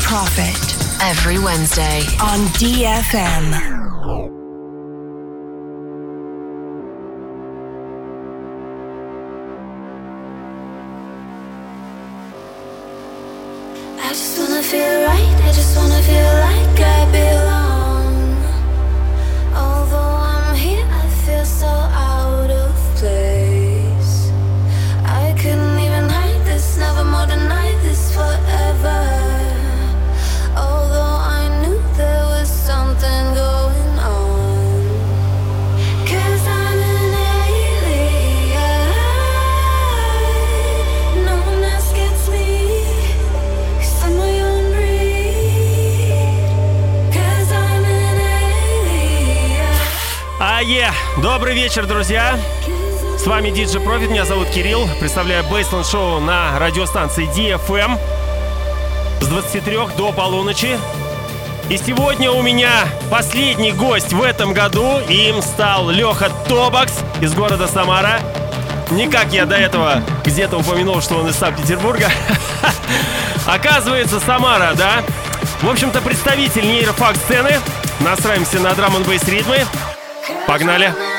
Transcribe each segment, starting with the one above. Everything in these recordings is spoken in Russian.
Profit Every Wednesday. on DFM. Вечер, друзья! С вами DJ Profit, меня зовут Кирилл. Представляю Бейсленд шоу на радиостанции DFM с 23 до полуночи. И сегодня у меня последний гость в этом году. Им стал Леха Тобакс из города Самара. Не я до этого где-то упомянул, что он из Санкт-Петербурга. Оказывается, Самара, да? В общем-то, представитель нейрофак сцены. Настраиваемся на драм н ритмы. Погнали! Cause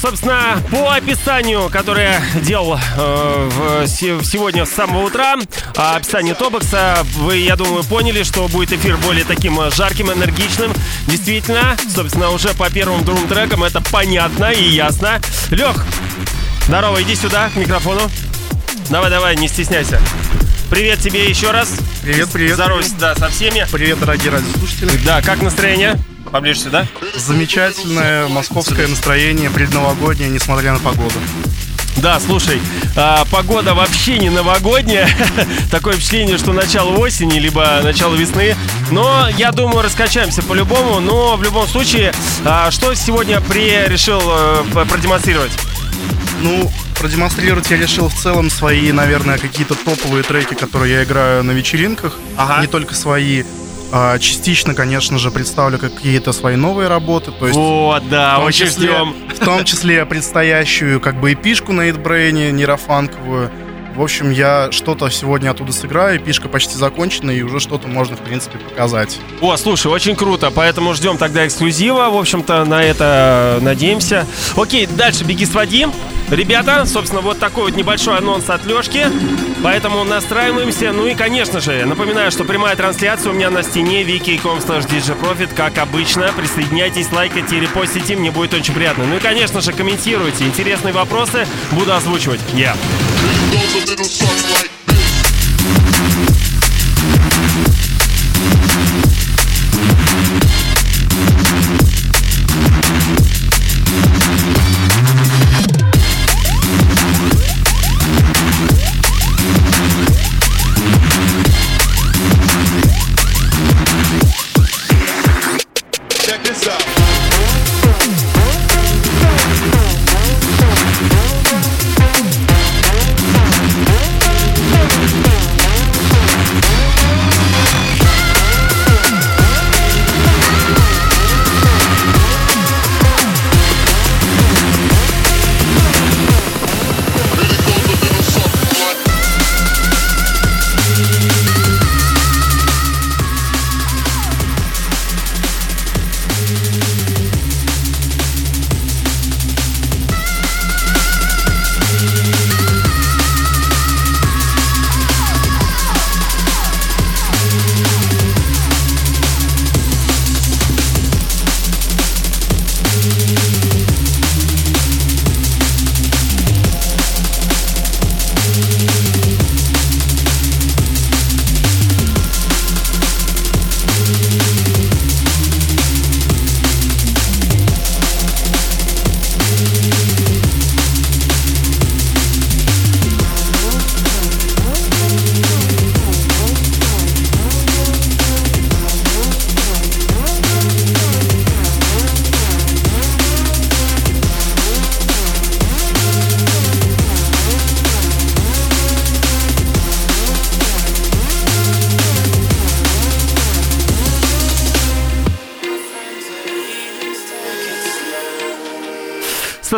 собственно, по описанию, которое делал э, в се- сегодня с самого утра, а, описание Тобокса, вы, я думаю, поняли, что будет эфир более таким э, жарким, энергичным. Действительно, собственно, уже по первым двум трекам это понятно и ясно. Лех, здорово, иди сюда, к микрофону. Давай, давай, не стесняйся. Привет тебе еще раз. Привет, привет. Здоровайся, да, со всеми. Привет, дорогие радиослушатели. Да, как настроение? Поближе сюда. Замечательное московское настроение предновогоднее, несмотря на погоду. Да, слушай, а, погода вообще не новогодняя. Такое впечатление, что начало осени, либо начало весны. Но я думаю, раскачаемся по-любому. Но в любом случае, а, что сегодня при решил э, п- продемонстрировать? Ну, продемонстрировать я решил в целом свои, наверное, какие-то топовые треки, которые я играю на вечеринках. Ага. Не только свои. А, частично, конечно же, представлю какие-то свои новые работы. То есть Вот, да, в том очень числе- ждем. В том числе предстоящую как бы эпишку на Эйдбрейне, нейрофанковую. В общем, я что-то сегодня оттуда сыграю, пишка почти закончена, и уже что-то можно, в принципе, показать. О, слушай, очень круто, поэтому ждем тогда эксклюзива, в общем-то, на это надеемся. Окей, дальше «Беги с Вадим». Ребята, собственно, вот такой вот небольшой анонс от Лешки, поэтому настраиваемся. Ну и, конечно же, напоминаю, что прямая трансляция у меня на стене wiki.com slash как обычно. Присоединяйтесь, лайкайте, репостите, мне будет очень приятно. Ну и, конечно же, комментируйте. Интересные вопросы буду озвучивать. Я. Yeah. Those little sunlight.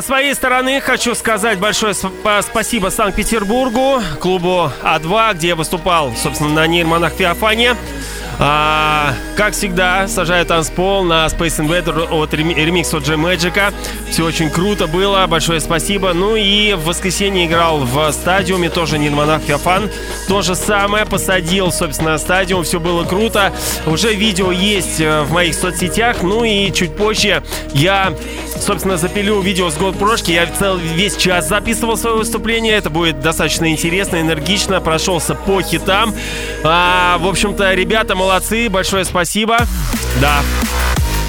Со своей стороны хочу сказать большое спасибо Санкт-Петербургу, клубу А2, где я выступал, собственно, на нейромонах Феофане. А, как всегда, сажаю танцпол на Space Invader от ремикс от J-Magic. Все очень круто было, большое спасибо. Ну и в воскресенье играл в стадиуме, тоже Нирмонах Феофан. То же самое, посадил, собственно, стадиум, все было круто. Уже видео есть э, в моих соцсетях, ну и чуть позже я собственно, запилю видео с GoPro. Я целый весь час записывал свое выступление. Это будет достаточно интересно, энергично. Прошелся по хитам. А, в общем-то, ребята молодцы. Большое спасибо. Да.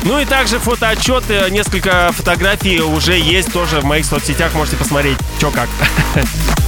Ну и также фотоотчет, несколько фотографий уже есть тоже в моих соцсетях, можете посмотреть, что как.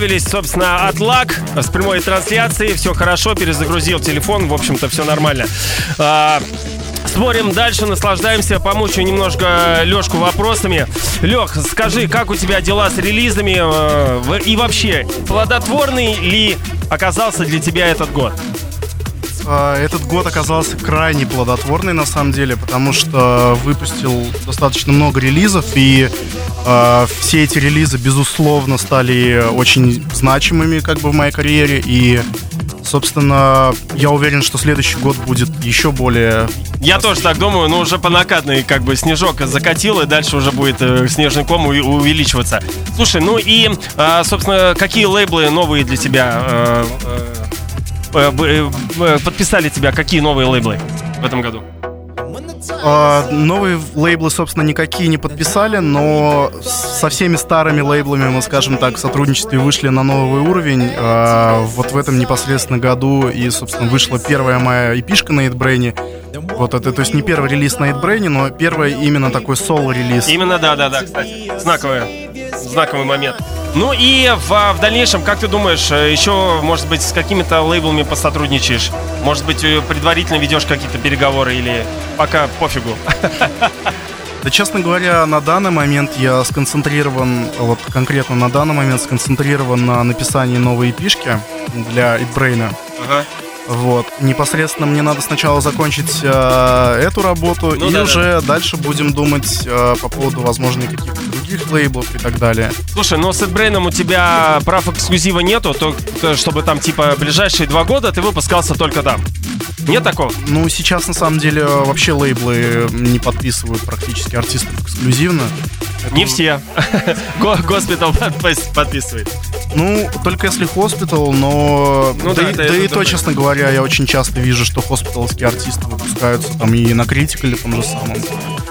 избавились, собственно, от лаг с прямой трансляции. Все хорошо, перезагрузил телефон. В общем-то, все нормально. А, Смотрим дальше, наслаждаемся. Помучу немножко Лешку вопросами. Лех, скажи, как у тебя дела с релизами? э, И вообще, плодотворный ли оказался для тебя этот год? А, Этот год оказался крайне плодотворный на самом деле, потому что выпустил достаточно много релизов, и а, все эти релизы, безусловно, стали очень значимыми как бы в моей карьере, и, собственно, я уверен, что следующий год будет еще более... Я тоже так думаю, но уже по накатной как бы снежок закатил, и дальше уже будет э, снежный ком увеличиваться. Слушай, ну и, а, собственно, какие лейблы новые для тебя э, э, подписали тебя? Какие новые лейблы в этом году? А, Новые лейблы, собственно, никакие не подписали, но со всеми старыми лейблами мы, скажем так, в сотрудничестве вышли на новый уровень. А, Вот в этом непосредственно году и, собственно, вышла первая моя эпишка на Эйтбрейне. Вот это, то есть не первый релиз на Эйтбрейне, но первый именно такой соло-релиз. Именно, да, да, да, кстати. Знаковый, знаковый момент. Ну и в, в дальнейшем, как ты думаешь, э, еще, может быть, с какими-то лейблами посотрудничаешь? Может быть, э, предварительно ведешь какие-то переговоры или пока пофигу? Да, честно говоря, на данный момент я сконцентрирован, вот конкретно на данный момент сконцентрирован на написании новой эпишки для Эйтбрейна. Ага. Вот. Непосредственно мне надо сначала закончить э, эту работу, Ну и да, уже дальше будем думать э, по поводу, возможно, каких-то лейблов и так далее. Слушай, но с Эдбрейном у тебя прав эксклюзива нету, то, то, чтобы там, типа, ближайшие два года ты выпускался только там. Нет такого? Ну, сейчас, на самом деле, вообще лейблы не подписывают практически артистов эксклюзивно. Это Не все. Го- Госпитал подпис- подписывает. Ну, только если хоспитал, но... Ну да, да, да это и то, честно говоря, я очень часто вижу, что хоспиталские артисты выпускаются там и на критикале том же самом.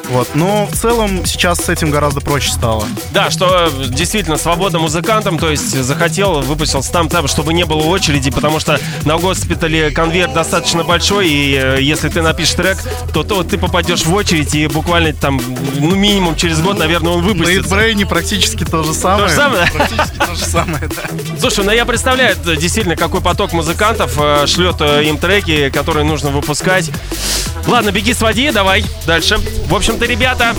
Вот. Но в целом сейчас с этим гораздо проще стало. Да, что э, действительно свобода музыкантам, то есть захотел, выпустился там, там, чтобы не было очереди, потому что на госпитале конверт достаточно большой, и э, если ты напишешь трек, то, то ты попадешь в очередь, и буквально там, ну, минимум через год, наверное, он На выпустится. Эйтбрейне практически то же самое. То же самое? Практически то же самое, да. Слушай, ну я представляю действительно, какой поток музыкантов э, шлет им треки, которые нужно выпускать. Ладно, беги с води, давай дальше. В общем-то, ребята,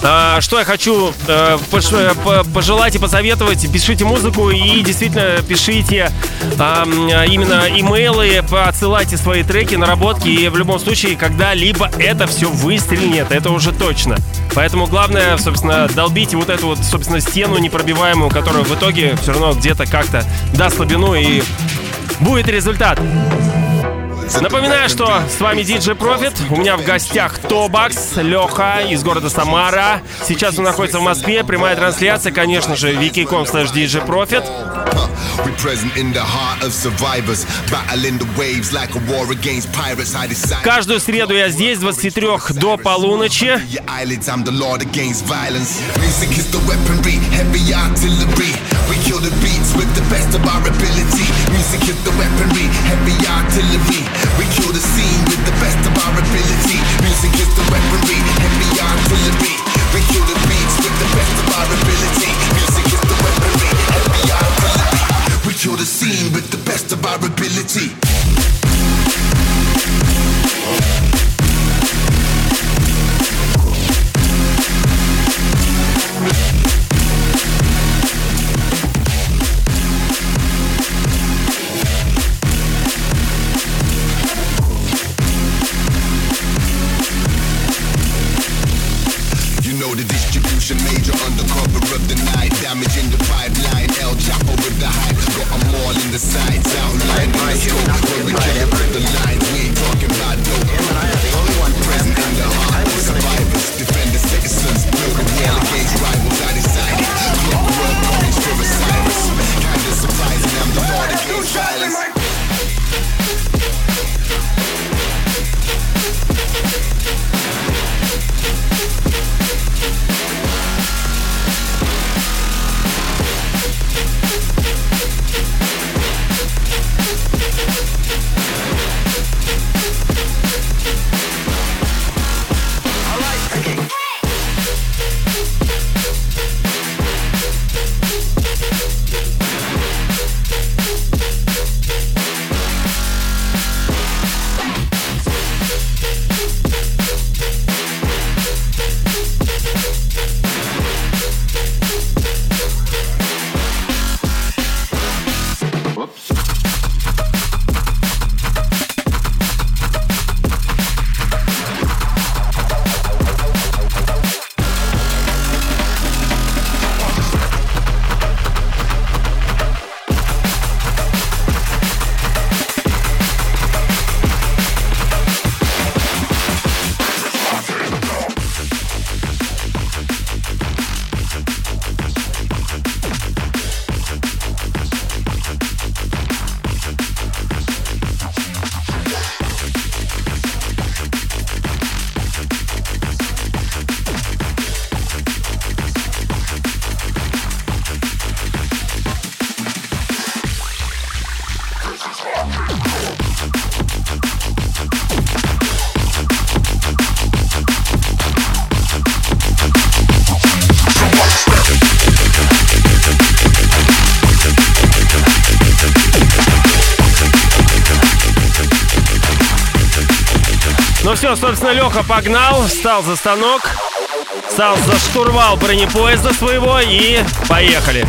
э, что я хочу э, э, по- пожелать и посоветовать, пишите музыку и действительно пишите именно имейлы, отсылайте свои треки, наработки, и в любом случае, когда-либо это все выстрелит, это уже точно. Поэтому главное, собственно, долбите вот эту вот, собственно, стену непробиваемую, которая в итоге все равно где-то как-то даст слабину и будет результат. Напоминаю, что с вами DJ Profit. У меня в гостях Тобакс, Леха из города Самара. Сейчас он находится в Москве. Прямая трансляция, конечно же, wiki.com slash DJ Profit. We present in the heart of survivors, battling the waves like a war against pirates. I decide Каждую среду я здесь с 23 до полуночи. your eyelids. I'm the lord against violence. Music is the weaponry, heavy artillery. We kill the beats with the best of our ability. Music is the weaponry, heavy artillery. We kill the scene with the best of our ability. Music is the weaponry, heavy artillery. We kill the beats with the best of our ability. Music is the weaponry, heavy artillery. We kill the scene with the best of our ability. Собственно, Леха погнал, встал за станок, встал за штурвал бронепоезда своего и поехали.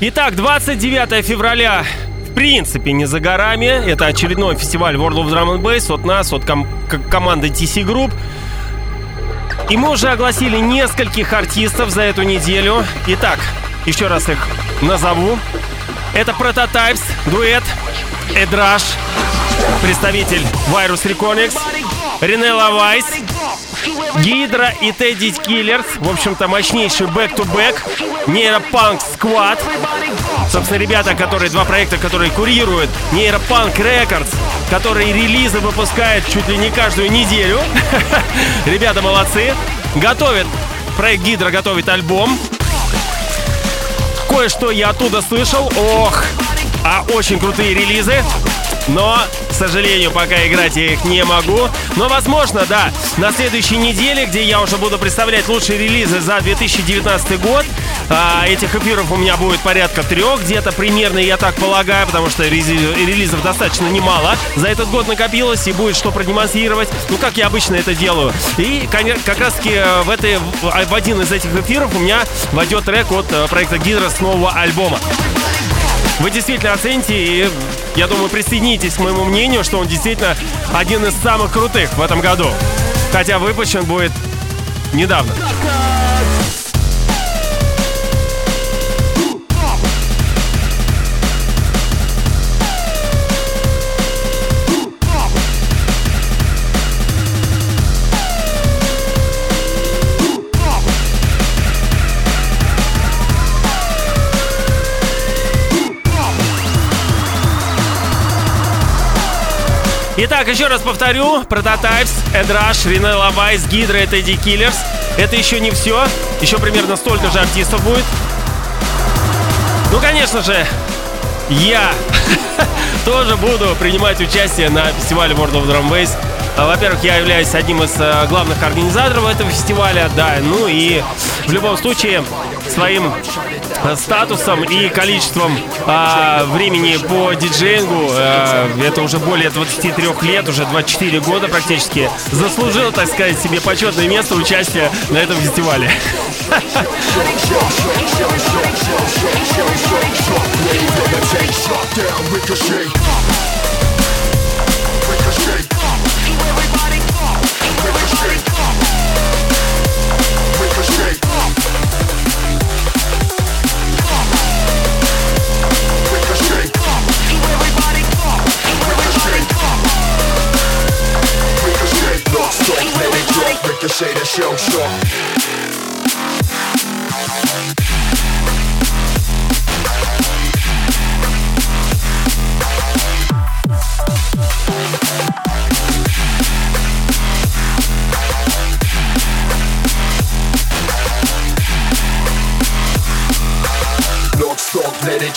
Итак, 29 февраля в принципе не за горами. Это очередной фестиваль World of Drum and Bass от нас, от ком- команды TC Group. И мы уже огласили нескольких артистов за эту неделю. Итак, еще раз их назову. Это Prototypes, дуэт, Ed Rush, представитель Virus Recordings, Rene LaVice, Hydra и Teddy Killerz. В общем-то, мощнейший back-to-back. Нейропанк Сквад. Собственно, ребята, которые два проекта, которые курируют Нейропанк Рекордс, которые релизы выпускают чуть ли не каждую неделю. Ребята молодцы. Готовят, проект Гидра готовит альбом. Кое-что я оттуда слышал. Ох, а очень крутые релизы. Но, к сожалению, пока играть я их не могу. Но, возможно, да, на следующей неделе, где я уже буду представлять лучшие релизы за 2019 год, а, этих эфиров у меня будет порядка трех, где-то примерно, я так полагаю, потому что релизов достаточно немало за этот год накопилось и будет что продемонстрировать, ну, как я обычно это делаю. И как раз-таки э, в, этой, в один из этих эфиров у меня войдет трек от э, проекта Гидра с нового альбома. Вы действительно оцените и, я думаю, присоединитесь к моему мнению, что он действительно один из самых крутых в этом году. Хотя выпущен будет недавно. Итак, еще раз повторю. Prototypes, Эдраш, Ринелла Вайс, Гидра, это Эдди Киллерс. Это еще не все. Еще примерно столько же артистов будет. Ну, конечно же, я тоже буду принимать участие на фестивале World of Drum Bass. А, во-первых, я являюсь одним из э, главных организаторов этого фестиваля, да, ну и в любом случае своим э, статусом и количеством а, времени по диджеингу, а, это уже более 23 лет, уже 24 года практически, заслужил, так сказать, себе почетное место участия на этом фестивале. Ricochet, the show stop.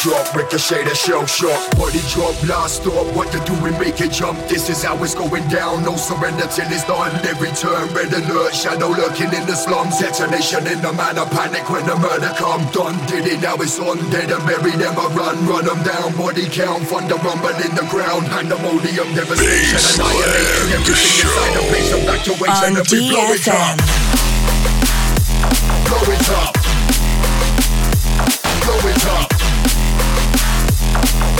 Drop, ricochet the shell shock. Body drop, blast stop. What you doing? Make it jump. This is how it's going down. No surrender till it's done. Every turn, red alert. Shadow lurking in the slums. Detonation in the man of panic when the murder come. Done, did it, now it's on. Dead and buried them. I run, run them down. Body count, thunder rumble in the ground. Pandemonium, devastation, annihilation. Everything inside the place, evacuation. On Every blow it up. Blow it up. Blow it up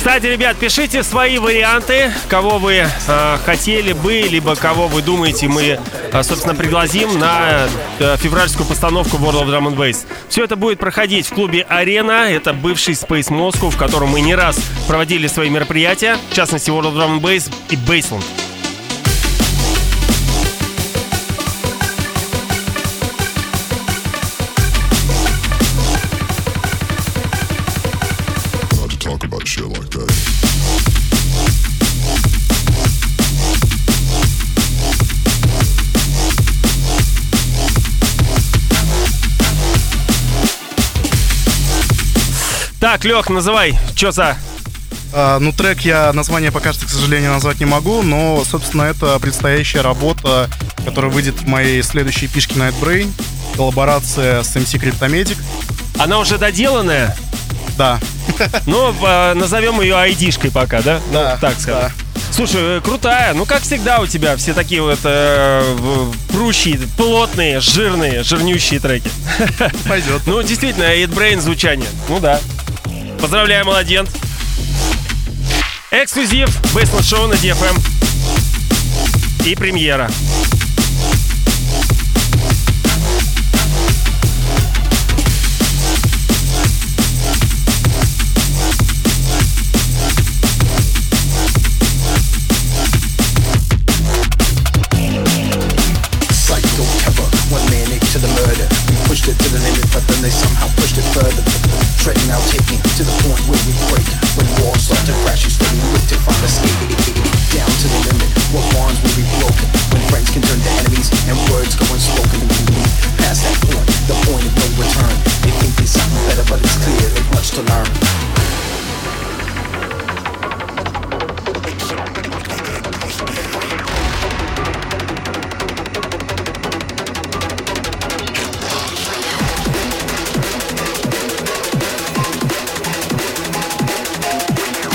Кстати, ребят, пишите свои варианты, кого вы э, хотели бы, либо кого вы думаете мы, э, собственно, пригласим на э, февральскую постановку World of Drum and Bass. Все это будет проходить в клубе «Арена». Это бывший Space Moscow, в котором мы не раз проводили свои мероприятия, в частности, World of Drum and Bass и Baseland. Так, Лех, называй, что за... А, ну, трек я название пока что, к сожалению, назвать не могу, но, собственно, это предстоящая работа, которая выйдет в моей следующей пишке Night Brain. Коллаборация с MC Cryptomatic. Она уже доделанная? Да. Ну, э, назовем ее айдишкой пока, да? Ну, Да, так скажем. да. Слушай, э, крутая. Ну, как всегда у тебя все такие вот э, прущие, плотные, жирные, жирнющие треки. Пойдет. Ну, действительно, Eat Brain звучание. Ну да. Поздравляю, молодец. Эксклюзив, Бейсленд Шоу на DFM. И премьера. Pushed it to the limit, but then they somehow pushed it further. Treading out, taking to the point where we break. When walls start to crash, you slowly look to find escape. Down to the limit, what bonds will be broken? When friends can turn to enemies and words go unspoken. Past that point, the point of no return. They think there's something better, but it's clear there's much to learn.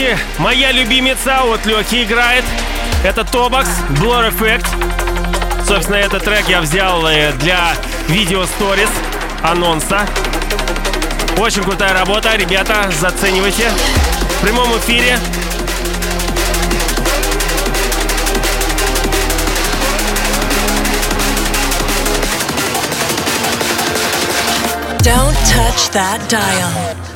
Таки моя любимица от Лехи играет. Это Тобакс, Blur Effect. Собственно, этот трек я взял э, для видео сторис анонса. Очень крутая работа, ребята, заценивайте. В прямом эфире. Don't touch that dial.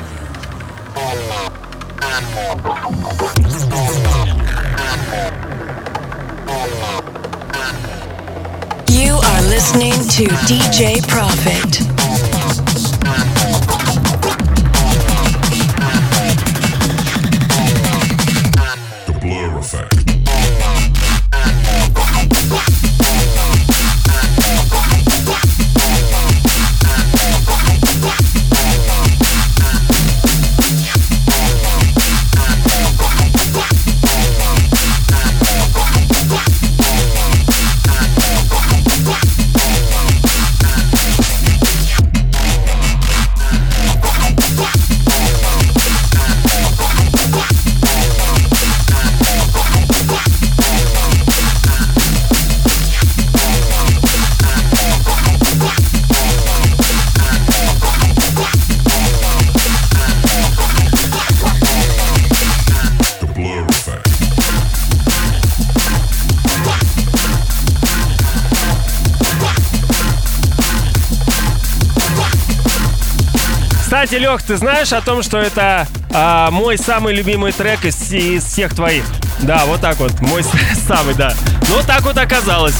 Listening to DJ Profit. Кстати, Лех, ты знаешь о том, что это а, мой самый любимый трек из, из всех твоих? Да, вот так вот, мой самый, да. Ну, так вот оказалось.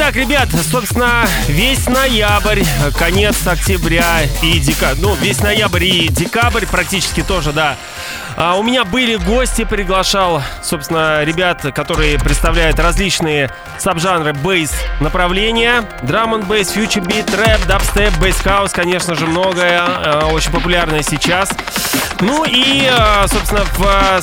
Итак, ребят, собственно, весь ноябрь, конец октября и декабрь, ну, весь ноябрь и декабрь практически тоже, да. А у меня были гости, приглашал, собственно, ребят, которые представляют различные сабжанры bass направления. Drum n bass, future beat, трэп, дабстеп, bass house, конечно же, многое, а, очень популярное сейчас. Ну и, а, собственно, в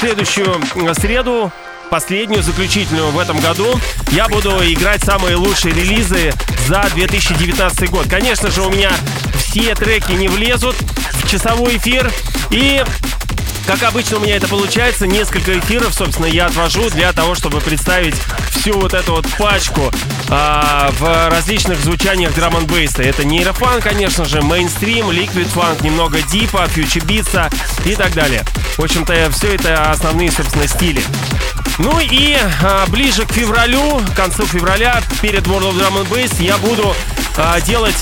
следующую среду последнюю, заключительную в этом году, я буду играть самые лучшие релизы за 2019 год. Конечно же, у меня все треки не влезут в часовой эфир. И как обычно у меня это получается, несколько эфиров, собственно, я отвожу для того, чтобы представить всю вот эту вот пачку а, в различных звучаниях драм н бейса Это нейрофан, конечно же, мейнстрим, ликвид фанк, немного дипа, фьючер битса и так далее. В общем-то, все это основные, собственно, стили. Ну и а, ближе к февралю, к концу февраля, перед World of Drum and Bass, я буду а, делать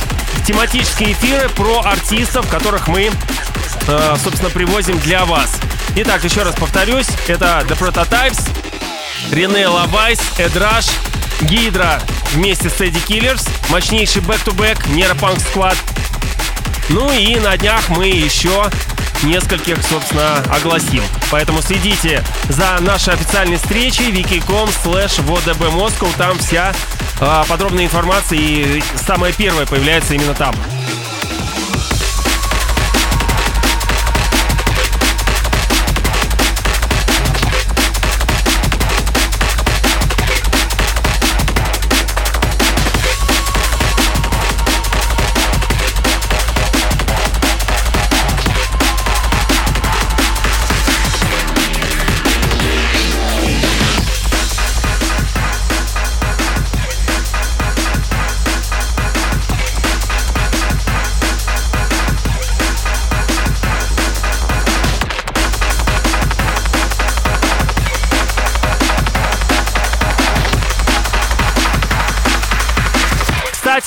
тематические эфиры про артистов, которых мы Э, собственно, привозим для вас. Итак, еще раз повторюсь, это The Prototypes, Rene LaVice, Ed Rush, Gydra вместе с Teddy Killerz, мощнейший back-to-back, Neuropunk Squad. Ну и на днях мы еще нескольких, собственно, огласим. Поэтому следите за нашей официальной встречей wiki.com slash vdb Moscow. Там вся э, подробная информация и самая первая появляется именно там.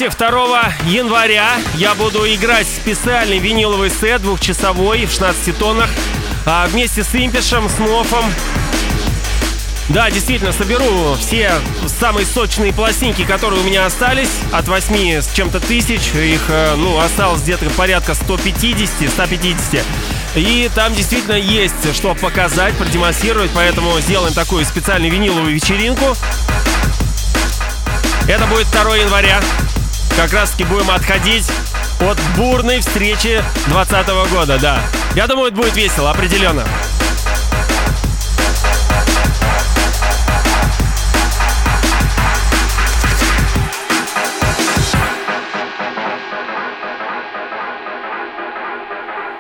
Кстати, 2 января я буду играть специальный виниловый сет двухчасовой в 16 тоннах а, вместе с Импишем, с Мофом. Да, действительно, соберу все самые сочные пластинки, которые у меня остались, от 8 с чем-то тысяч. Их, э, ну, осталось где-то порядка 150, 150. И там действительно есть что показать, продемонстрировать, поэтому сделаем такую специальную виниловую вечеринку. Это будет 2 января как раз таки будем отходить от бурной встречи 2020 года, да. Я думаю, это будет весело, определенно.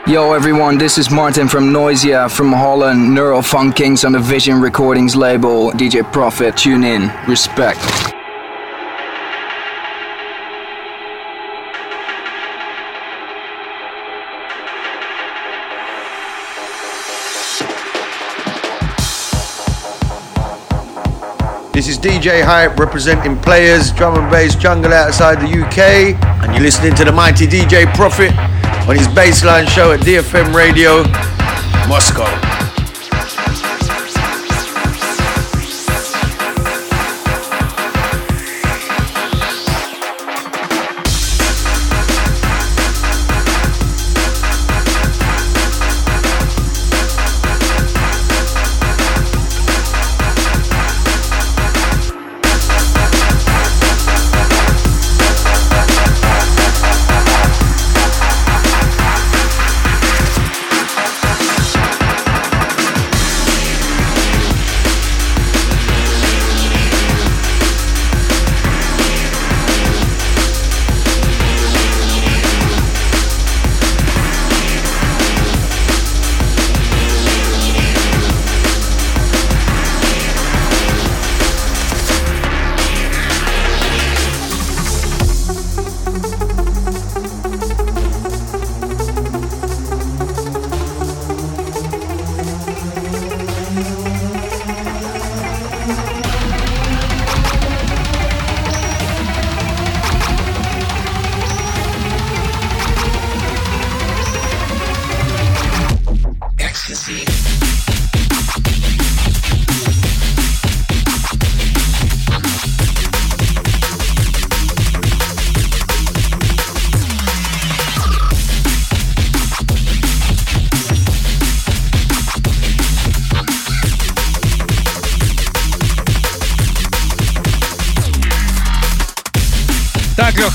Yo everyone, this is Martin from Noisia from Holland, Neurofunk Kings on the Vision Recordings label. DJ Profit, tune in. Respect. DJ Hype representing players, drum and bass jungle outside the UK. And you're listening to the mighty DJ Profit on his baseline show at DFM Radio, Moscow.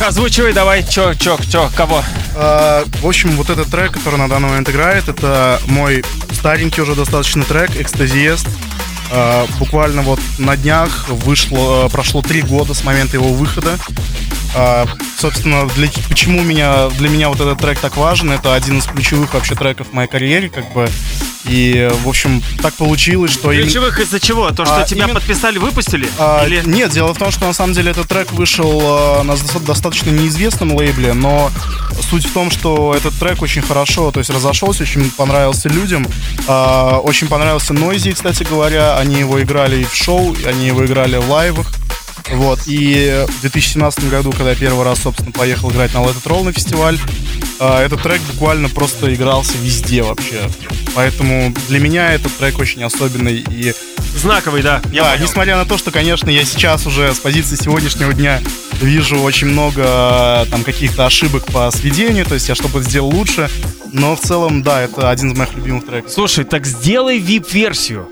Озвучивай, давай, чё, чё, чё, кого? А, в общем, вот этот трек, который на данный момент играет, это мой старенький уже достаточно трек «Экстазиест». А, буквально вот на днях вышло, прошло три года с момента его выхода. А, собственно, для, почему меня, для меня вот этот трек так важен, это один из ключевых вообще треков в моей карьере, как бы. И, в общем, так получилось, что... Ключевых из-за чего? То, что а, тебя именно... подписали, выпустили? А, Или... Нет, дело в том, что на самом деле этот трек вышел а, на достаточно неизвестном лейбле, но суть в том, что этот трек очень хорошо, то есть разошелся, очень понравился людям. А, очень понравился Нойзи, кстати говоря. Они его играли и в шоу, они его играли в лайвах. Вот, и в 2017 году, когда я первый раз, собственно, поехал играть на Let It Roll на фестиваль, а, этот трек буквально просто игрался везде вообще. Поэтому для меня этот трек очень особенный и... Знаковый, да. Я да, понял. несмотря на то, что, конечно, я сейчас уже с позиции сегодняшнего дня вижу очень много там каких-то ошибок по сведению, то есть я что-то сделал лучше, но в целом, да, это один из моих любимых треков. Слушай, так сделай VIP-версию.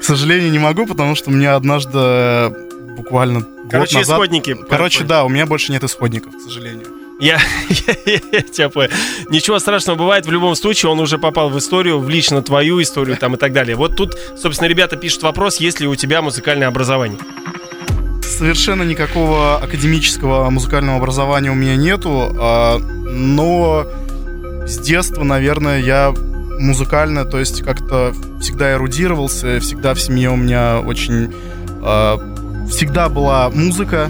К сожалению, не могу, потому что у меня однажды буквально Короче, год назад... исходники. Короче, да, у меня больше нет исходников, к сожалению. Я, я, я тебя понял. Ничего страшного бывает. В любом случае, он уже попал в историю, в лично твою историю там и так далее. Вот тут, собственно, ребята пишут вопрос, есть ли у тебя музыкальное образование. Совершенно никакого академического музыкального образования у меня нету, а, но с детства, наверное, я музыкально, то есть как-то всегда эрудировался, всегда в семье у меня очень а, всегда была музыка,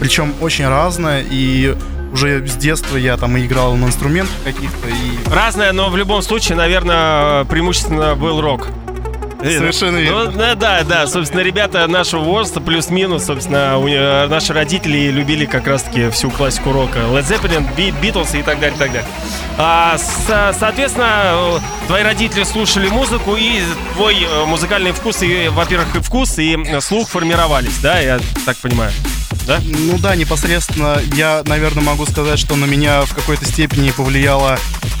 причем очень разная, и уже с детства я там и играл на инструментах каких-то. И... Разная, но в любом случае, наверное, преимущественно был рок. Совершенно верно. Ну, да, да, собственно, ребята нашего возраста, плюс-минус, собственно, у, э, наши родители любили как раз-таки всю классику рока. Led Zeppelin, Beatles и так далее, и так далее. А, со, соответственно, твои родители слушали музыку, и твой э, музыкальный вкус, и, во-первых, и вкус, и слух формировались, да, я так понимаю? Да? Ну да, непосредственно я, наверное, могу сказать, что на меня в какой-то степени повлияла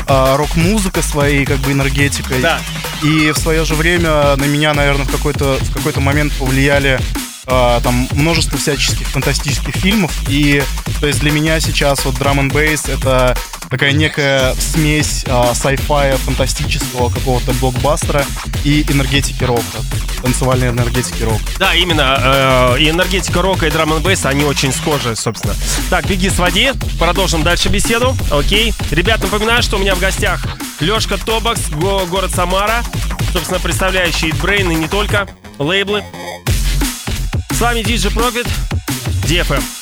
э, рок-музыка своей как бы энергетикой. Да. И в свое же время на меня, наверное, в какой-то в какой-то момент повлияли э, там множество всяческих фантастических фильмов. И то есть для меня сейчас вот драм н бейс это такая некая смесь э, sci-fi, фантастического какого-то блокбастера и энергетики рока, танцевальной энергетики рока. Да, именно. Э, и энергетика рока, и драм бейс, они очень схожи, собственно. Так, беги, своди. Продолжим дальше беседу. Окей. Ребят, напоминаю, что у меня в гостях Лешка Тобакс, го- город Самара. Собственно, представляющий Brain и не только. Лейблы. С вами DJ Profit, DFM.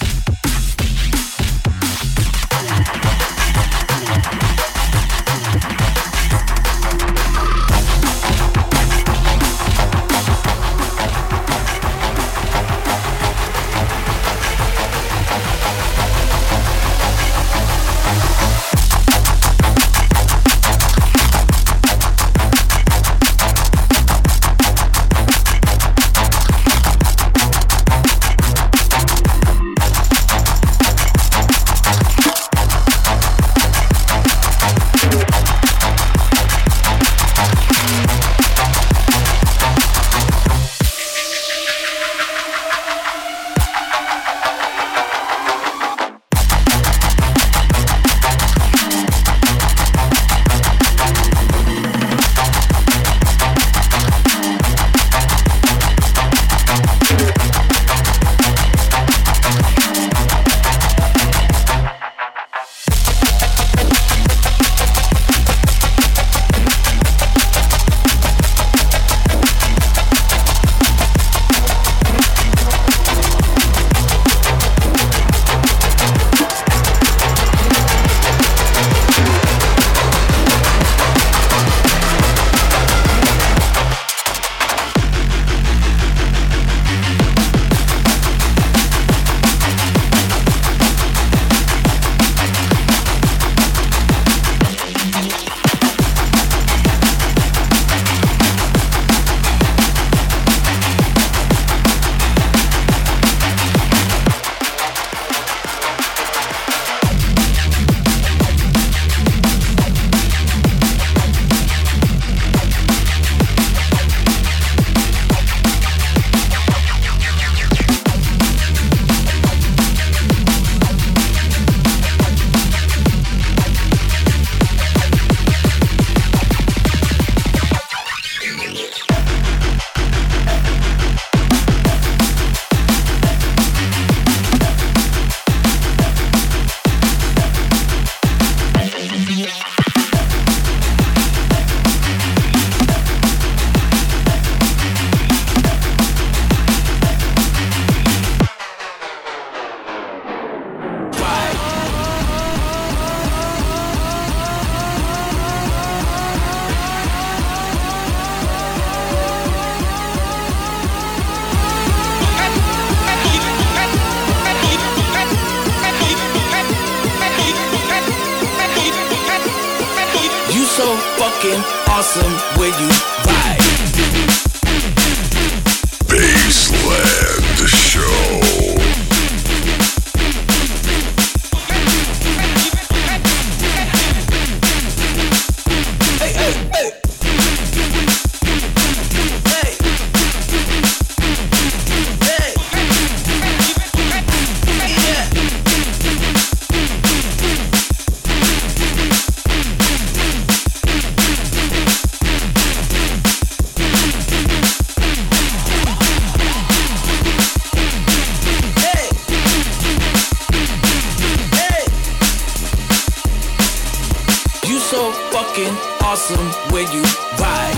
So fucking awesome when you vibe.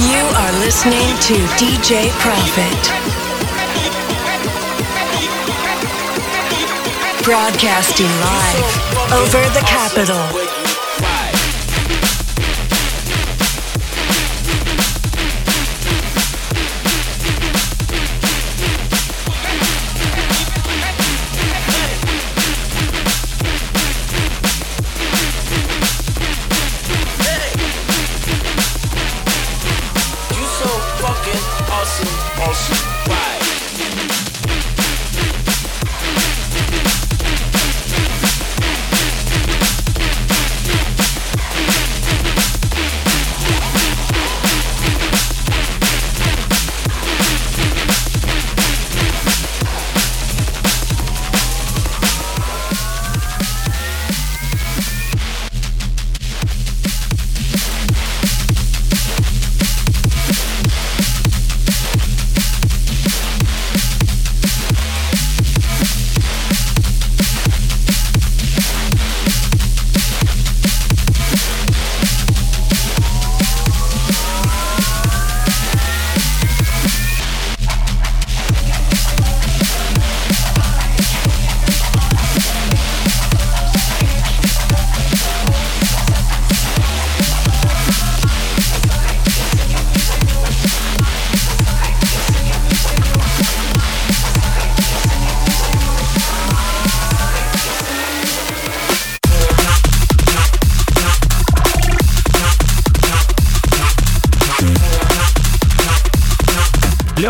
You are listening to DJ Profit. Broadcasting live over the capital.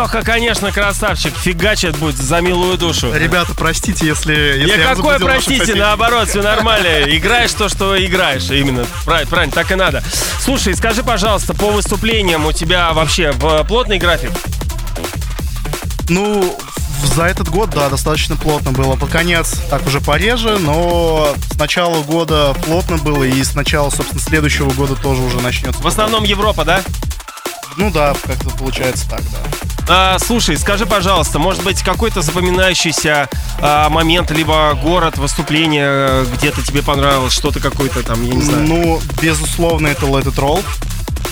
Леха, конечно, красавчик. Фигачит будет за милую душу. Ребята, простите, если, если Я я какой, простите, наоборот, все нормально. Играешь то, что играешь. Именно. Правильно, правильно, так и надо. Слушай, скажи, пожалуйста, по выступлениям у тебя вообще в- плотный график? Ну, за этот год, да, достаточно плотно было. Под конец так уже пореже, но с начала года плотно было, и с начала, собственно, следующего года тоже уже начнется. В основном Европа, да? Ну да, как-то получается так, да. А, слушай, скажи, пожалуйста, может быть, какой-то запоминающийся а, момент, либо город, выступление, э, где-то тебе понравилось, что-то какое-то там, я не знаю. Ну, безусловно, это Let It Roll.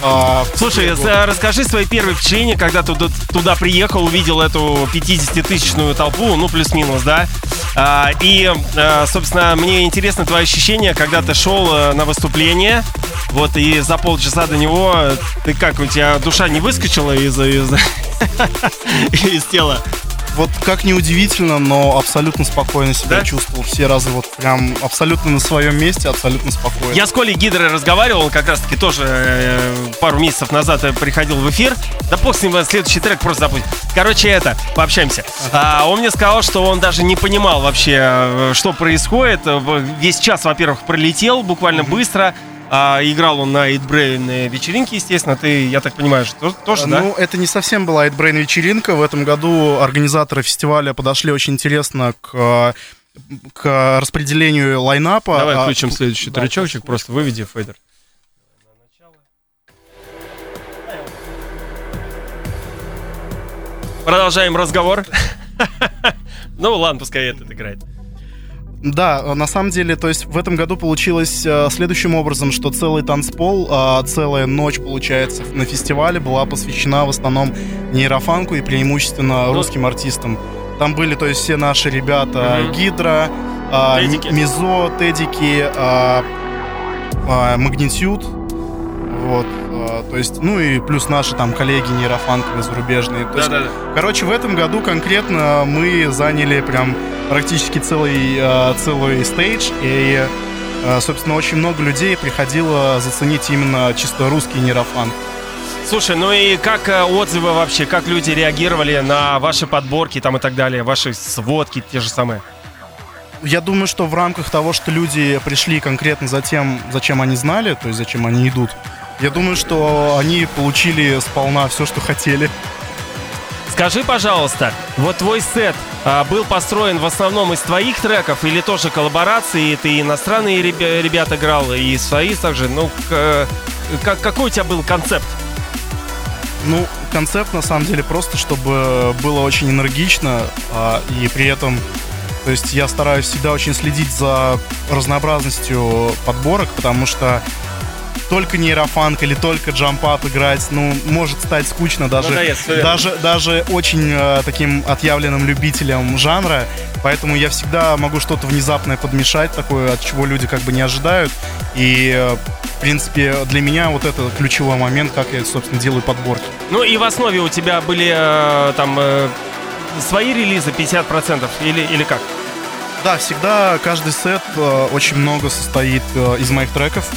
А, Слушай, за- расскажи свои первые впечатления, когда туда, туда приехал, увидел эту 50-тысячную толпу, ну, плюс-минус, да? А, и, а, собственно, мне интересно твои ощущения, когда ты шел э, на выступление, вот, и за полчаса до него, э, ты как, у тебя душа не выскочила из, из, из тела? Вот как ни удивительно, но абсолютно спокойно себя Да? чувствовал. Все разы вот прям абсолютно на своем месте, абсолютно спокойно. Я с Колей Гидрой разговаривал, он как раз таки тоже э, пару месяцев назад э, приходил в эфир. Да бог с ним, э, следующий трек просто забудь. Короче, это, пообщаемся. А, он мне сказал, что он даже не понимал вообще, э, что происходит. Э, Весь час, во-первых, пролетел буквально быстро. А, играл он на Eatbrain вечеринке, естественно. Ты, я так понимаю, что тоже, да? Ну, это не совсем была Eatbrain вечеринка. В этом году организаторы фестиваля подошли очень интересно к, э, к распределению лайнапа. Давай А, включим следующий да, тречочек, просто выведи фейдер. Продолжаем разговор. Ну ладно, пускай этот играет. Да, э, на самом деле, то есть в этом году получилось э, следующим образом, что целый танцпол, э, целая ночь, получается, на фестивале была посвящена в основном нейрофанку и преимущественно русским артистам. Там были, то есть, все наши ребята Мгм. Гидра, э, Тедики. Мизо, Тедики, э, э, Магнитюд, Вот, э, то есть, ну и плюс наши там коллеги нейрофанковые зарубежные. То есть, Да-да-да. Короче, в этом году конкретно мы заняли прям практически целый, э, целый стейдж, и, э, собственно, очень много людей приходило заценить именно чисто русский нейрофанк. Слушай, ну и как э, отзывы вообще, как люди реагировали на ваши подборки там и так далее, ваши сводки те же самые? Я думаю, что в рамках того, что люди пришли конкретно за тем, зачем они знали, то есть зачем они идут, я думаю, что они получили сполна все, что хотели. Скажи, пожалуйста, вот твой сет а, был построен в основном из твоих треков или тоже коллаборации? Ты иностранные ребя- ребят играл и свои также? Ну, к- э, как, какой у тебя был концепт? Ну, концепт на самом деле просто, чтобы было очень энергично, а, и при этом, то есть я стараюсь всегда очень следить за разнообразностью подборок, потому что только нейрофанк или только джампап играть, ну, может стать скучно даже, Надоест, даже, даже очень э, таким отъявленным любителям жанра, поэтому я всегда могу что-то внезапное подмешать, такое, от чего люди как бы не ожидают, и, э, в принципе, для меня вот это ключевой момент, как я, собственно, делаю подборки. Ну и в основе у тебя были э, там э, свои релизы 50% или, или как? Да, всегда каждый сет э, очень много состоит э, из моих треков.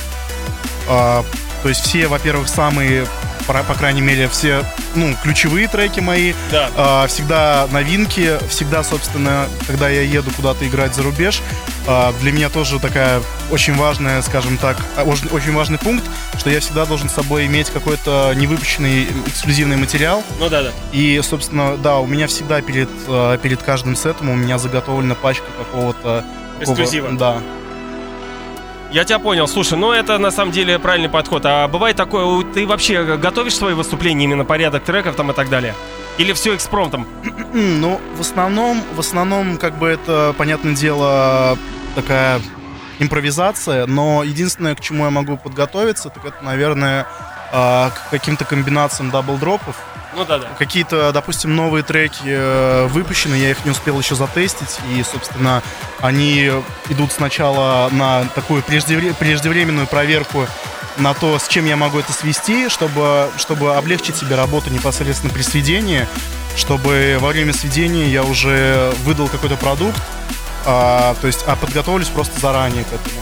А, то есть все, во-первых, самые, по, крайней мере, все, ну, ключевые треки мои. Да. А, всегда новинки, всегда, собственно, когда я еду куда-то играть за рубеж, а, для меня тоже такая очень важная, скажем так, очень, важный пункт, что я всегда должен с собой иметь какой-то невыпущенный эксклюзивный материал. Ну да, да. И, собственно, да, у меня всегда перед, перед каждым сетом у меня заготовлена пачка какого-то... Эксклюзива. Да. Я тебя понял. Слушай, ну это на самом деле правильный подход. А бывает такое, ты вообще готовишь свои выступления, именно порядок треков там и так далее? Или все экспромтом? Ну, в основном, в основном, как бы это, понятное дело, такая импровизация, но единственное, к чему я могу подготовиться, так это, наверное, а, к каким-то комбинациям double drop ов. Ну да, да. Какие-то, допустим, новые треки э, выпущены, я их не успел еще затестить, и, собственно, они идут сначала на такую преждевре- преждевременную проверку на то, с чем я могу это свести, чтобы, чтобы облегчить себе работу непосредственно при сведении, чтобы во время сведения я уже выдал какой-то продукт, а, то есть, а подготовлюсь просто заранее к этому.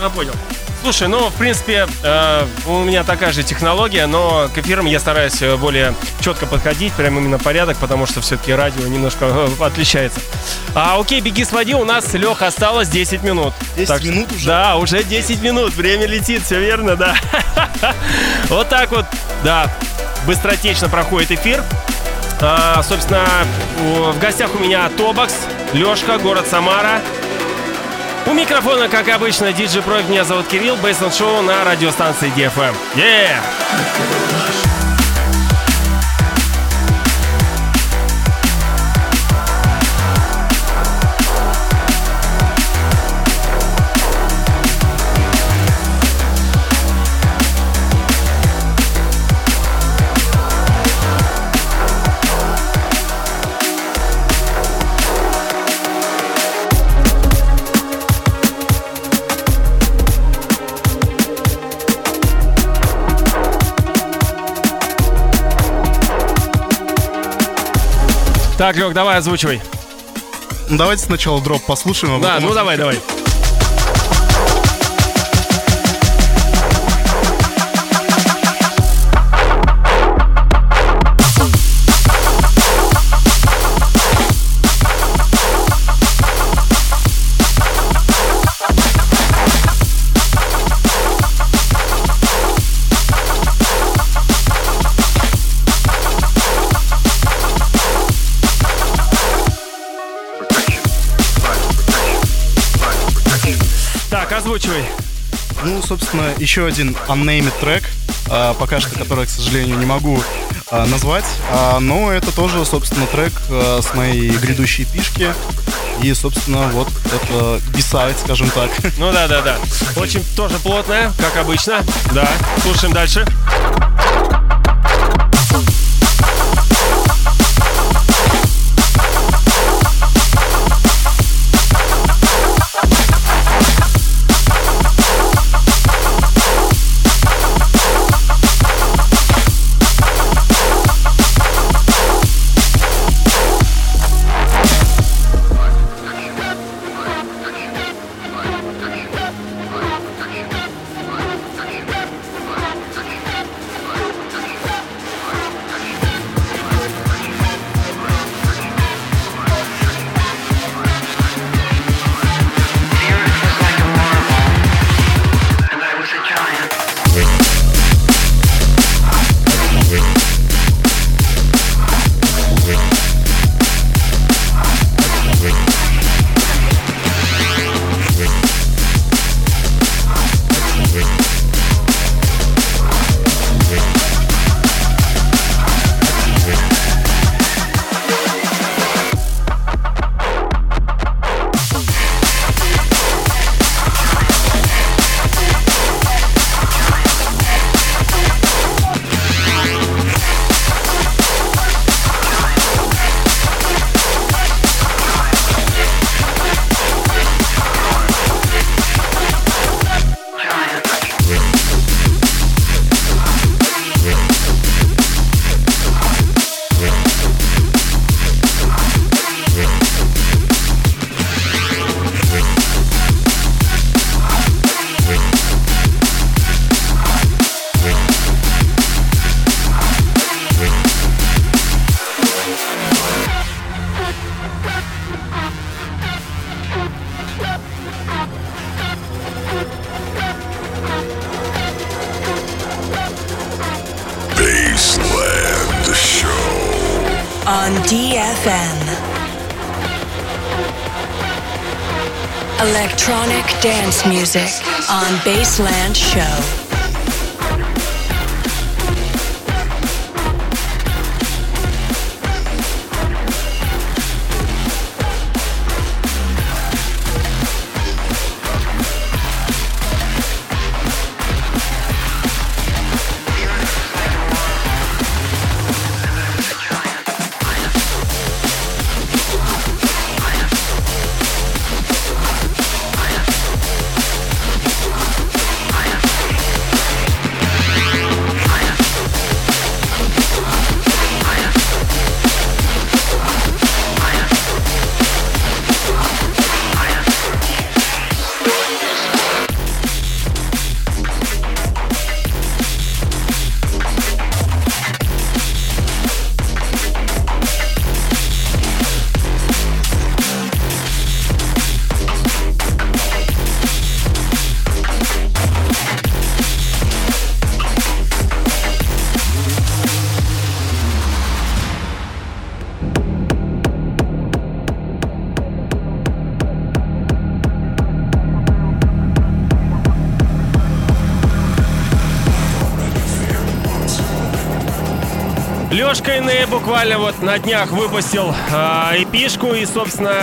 Я понял. Слушай, ну, в принципе, э, у меня такая же технология, но к эфирам я стараюсь э, более четко подходить, прям именно порядок, потому что все-таки радио немножко э, отличается. А, окей, беги своди, у нас, Леха, осталось 10 минут. 10 минут уже? Да, уже 10 минут, время летит, все верно, да. Вот так вот, да, быстротечно проходит эфир. А, собственно, в гостях у меня Тобакс, Лешка, город Самара. У микрофона, как обычно, диджей Проект. Меня зовут Кирилл, Бейсленд Шоу на радиостанции DFM. Yeah! Так, Лег, давай озвучивай. Давайте сначала дроп послушаем. а Да, ну давай, давай. Собственно, еще один unnamed трек, а, пока что который, к сожалению, не могу а, назвать, А, но это тоже, собственно, трек с моей грядущей пишки. И, собственно, вот это бисайд, скажем так. Ну да, да, да. Очень тоже плотная, как обычно. Да, слушаем дальше. Electronic dance music on Baseland Show. Буквально вот на днях выпустил э, эпишку и, собственно,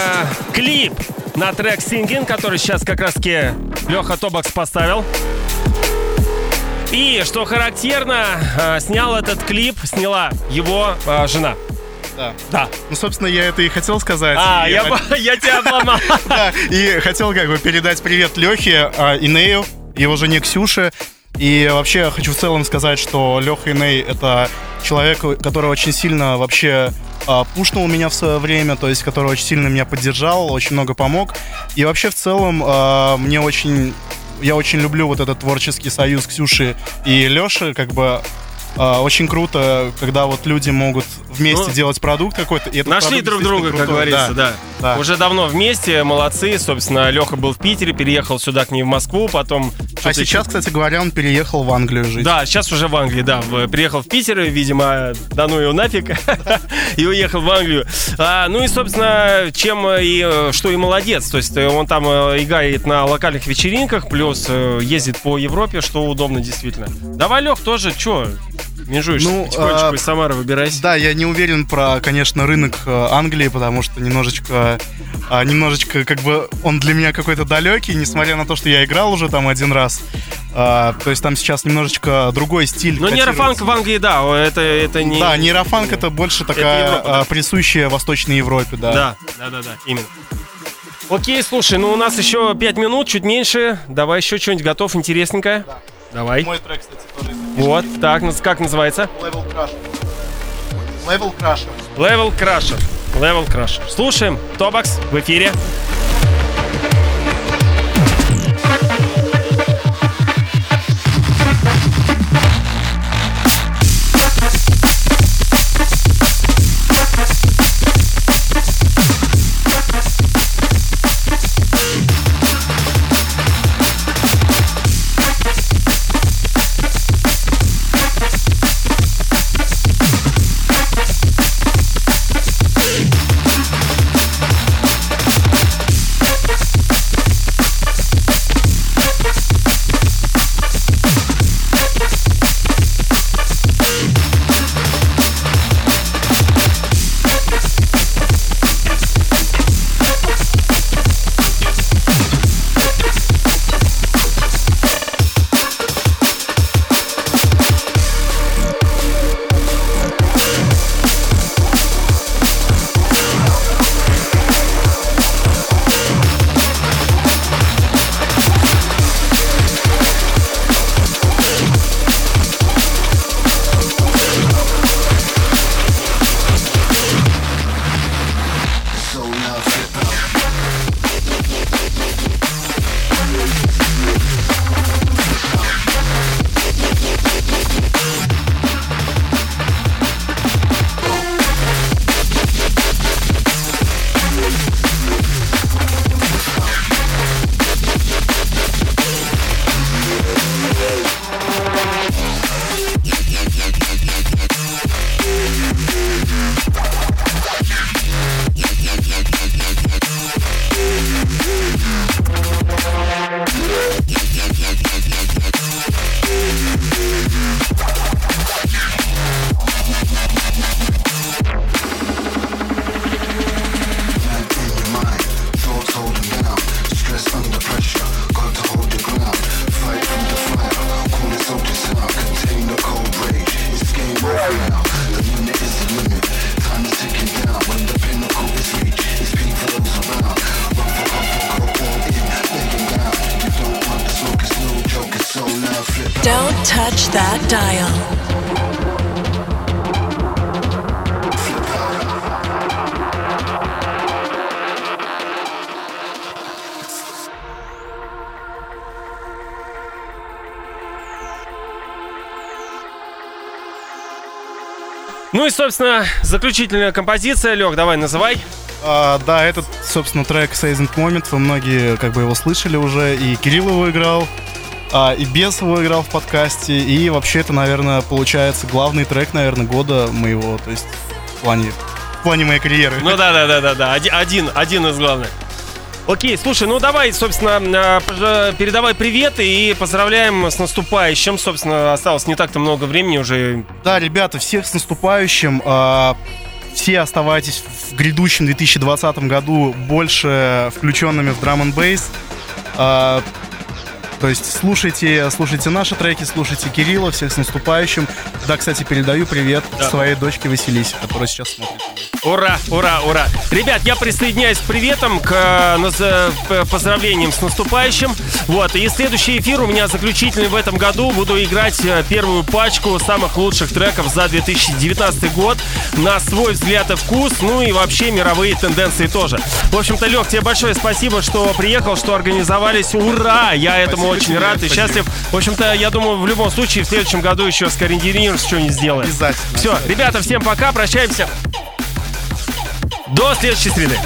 клип на трек Singing, который сейчас как раз-таки Леха Тобакс поставил. И, что характерно, э, снял этот клип, сняла его э, жена. Да. Да. Ну, собственно, я это и хотел сказать. А, И я, я тебя обломал. Да, и хотел как бы передать привет Лехе, Инею, его жене Ксюше. И вообще хочу в целом сказать, что Леха Иней — это человек, который очень сильно вообще а, пушнул меня в свое время, то есть который очень сильно меня поддержал, очень много помог. И вообще в целом а, мне очень... Я очень люблю вот этот творческий союз Ксюши и Леши, как бы а, очень круто, когда вот люди могут вместе Ну, делать продукт какой-то. и Нашли продукт друг друга, как крутой. говорится, да. Да. Уже давно вместе, молодцы. Собственно, Леха был в Питере, переехал сюда к ней в Москву, потом... А сейчас, кстати говоря, он переехал в Англию жить. Да, сейчас уже в Англии, да. Приехал в Питер, видимо, да ну его нафиг, и уехал в Англию. А, ну и, собственно, чем и что и молодец. То есть э, он там э, играет на локальных вечеринках, плюс э, ездит по Европе, что удобно действительно. Давай, Лех, тоже, что, межуешься Ну, потихонечку а, из Самары выбирайся. Да, я не уверен про, конечно, рынок э, Англии, потому что немножечко, а, немножечко, как бы, он для меня какой-то далекий, несмотря на то, что я играл уже там один раз. А, то есть там сейчас немножечко другой стиль. Ну, котируется. нейрофанк в Англии, да, это, это не... Да, нейрофанк это больше такая Европа, да. а, присущая Восточной Европе, да. Да, да, да, да, именно. Окей, слушай, ну у нас еще 5 минут, чуть меньше. Давай еще что-нибудь готов, интересненькое. Давай. Мой трек, кстати, тоже Вот, так, как называется? Level Crusher. Level Crusher. Level Crusher. Level Crusher. Слушаем. Тобакс в эфире. Touch that dial. Ну и, собственно, заключительная композиция. Лег, давай, называй. А, да, этот, собственно, трек Seasoned Moment, вы многие как бы его слышали уже, и Кирилл его играл, а, и Бес его играл в подкасте, и вообще это, наверное, получается главный трек, наверное, года моего, то есть в плане, в плане моей карьеры. Ну да, да, да, да, да. Один, один, из главных. Окей, слушай, ну давай, собственно, а, передавай приветы и поздравляем с наступающим. Собственно, осталось не так-то много времени уже. Да, ребята, всех с наступающим. А, Все оставайтесь в грядущем 2020 году больше включенными в драм н бейс. То есть слушайте, слушайте наши треки, слушайте Кирилла, всех с наступающим. Да, кстати, передаю привет Да. своей дочке Василисе, которая сейчас смотрит. Ура, ура, ура. Ребят, я присоединяюсь к приветам, к э, э, поздравлениям с наступающим. Вот, и следующий эфир у меня заключительный в этом году. Буду играть э, первую пачку самых лучших треков за 2019 год на свой взгляд и вкус, ну и вообще мировые тенденции тоже. В общем-то, Лех, тебе большое спасибо, что приехал, что организовались. Ура! Я этому очень рад и счастлив. В общем-то, я думаю, в любом случае в следующем году еще скоординируем, что-нибудь сделаем. Обязательно. Все, ребята, всем пока, прощаемся. До следующей среды.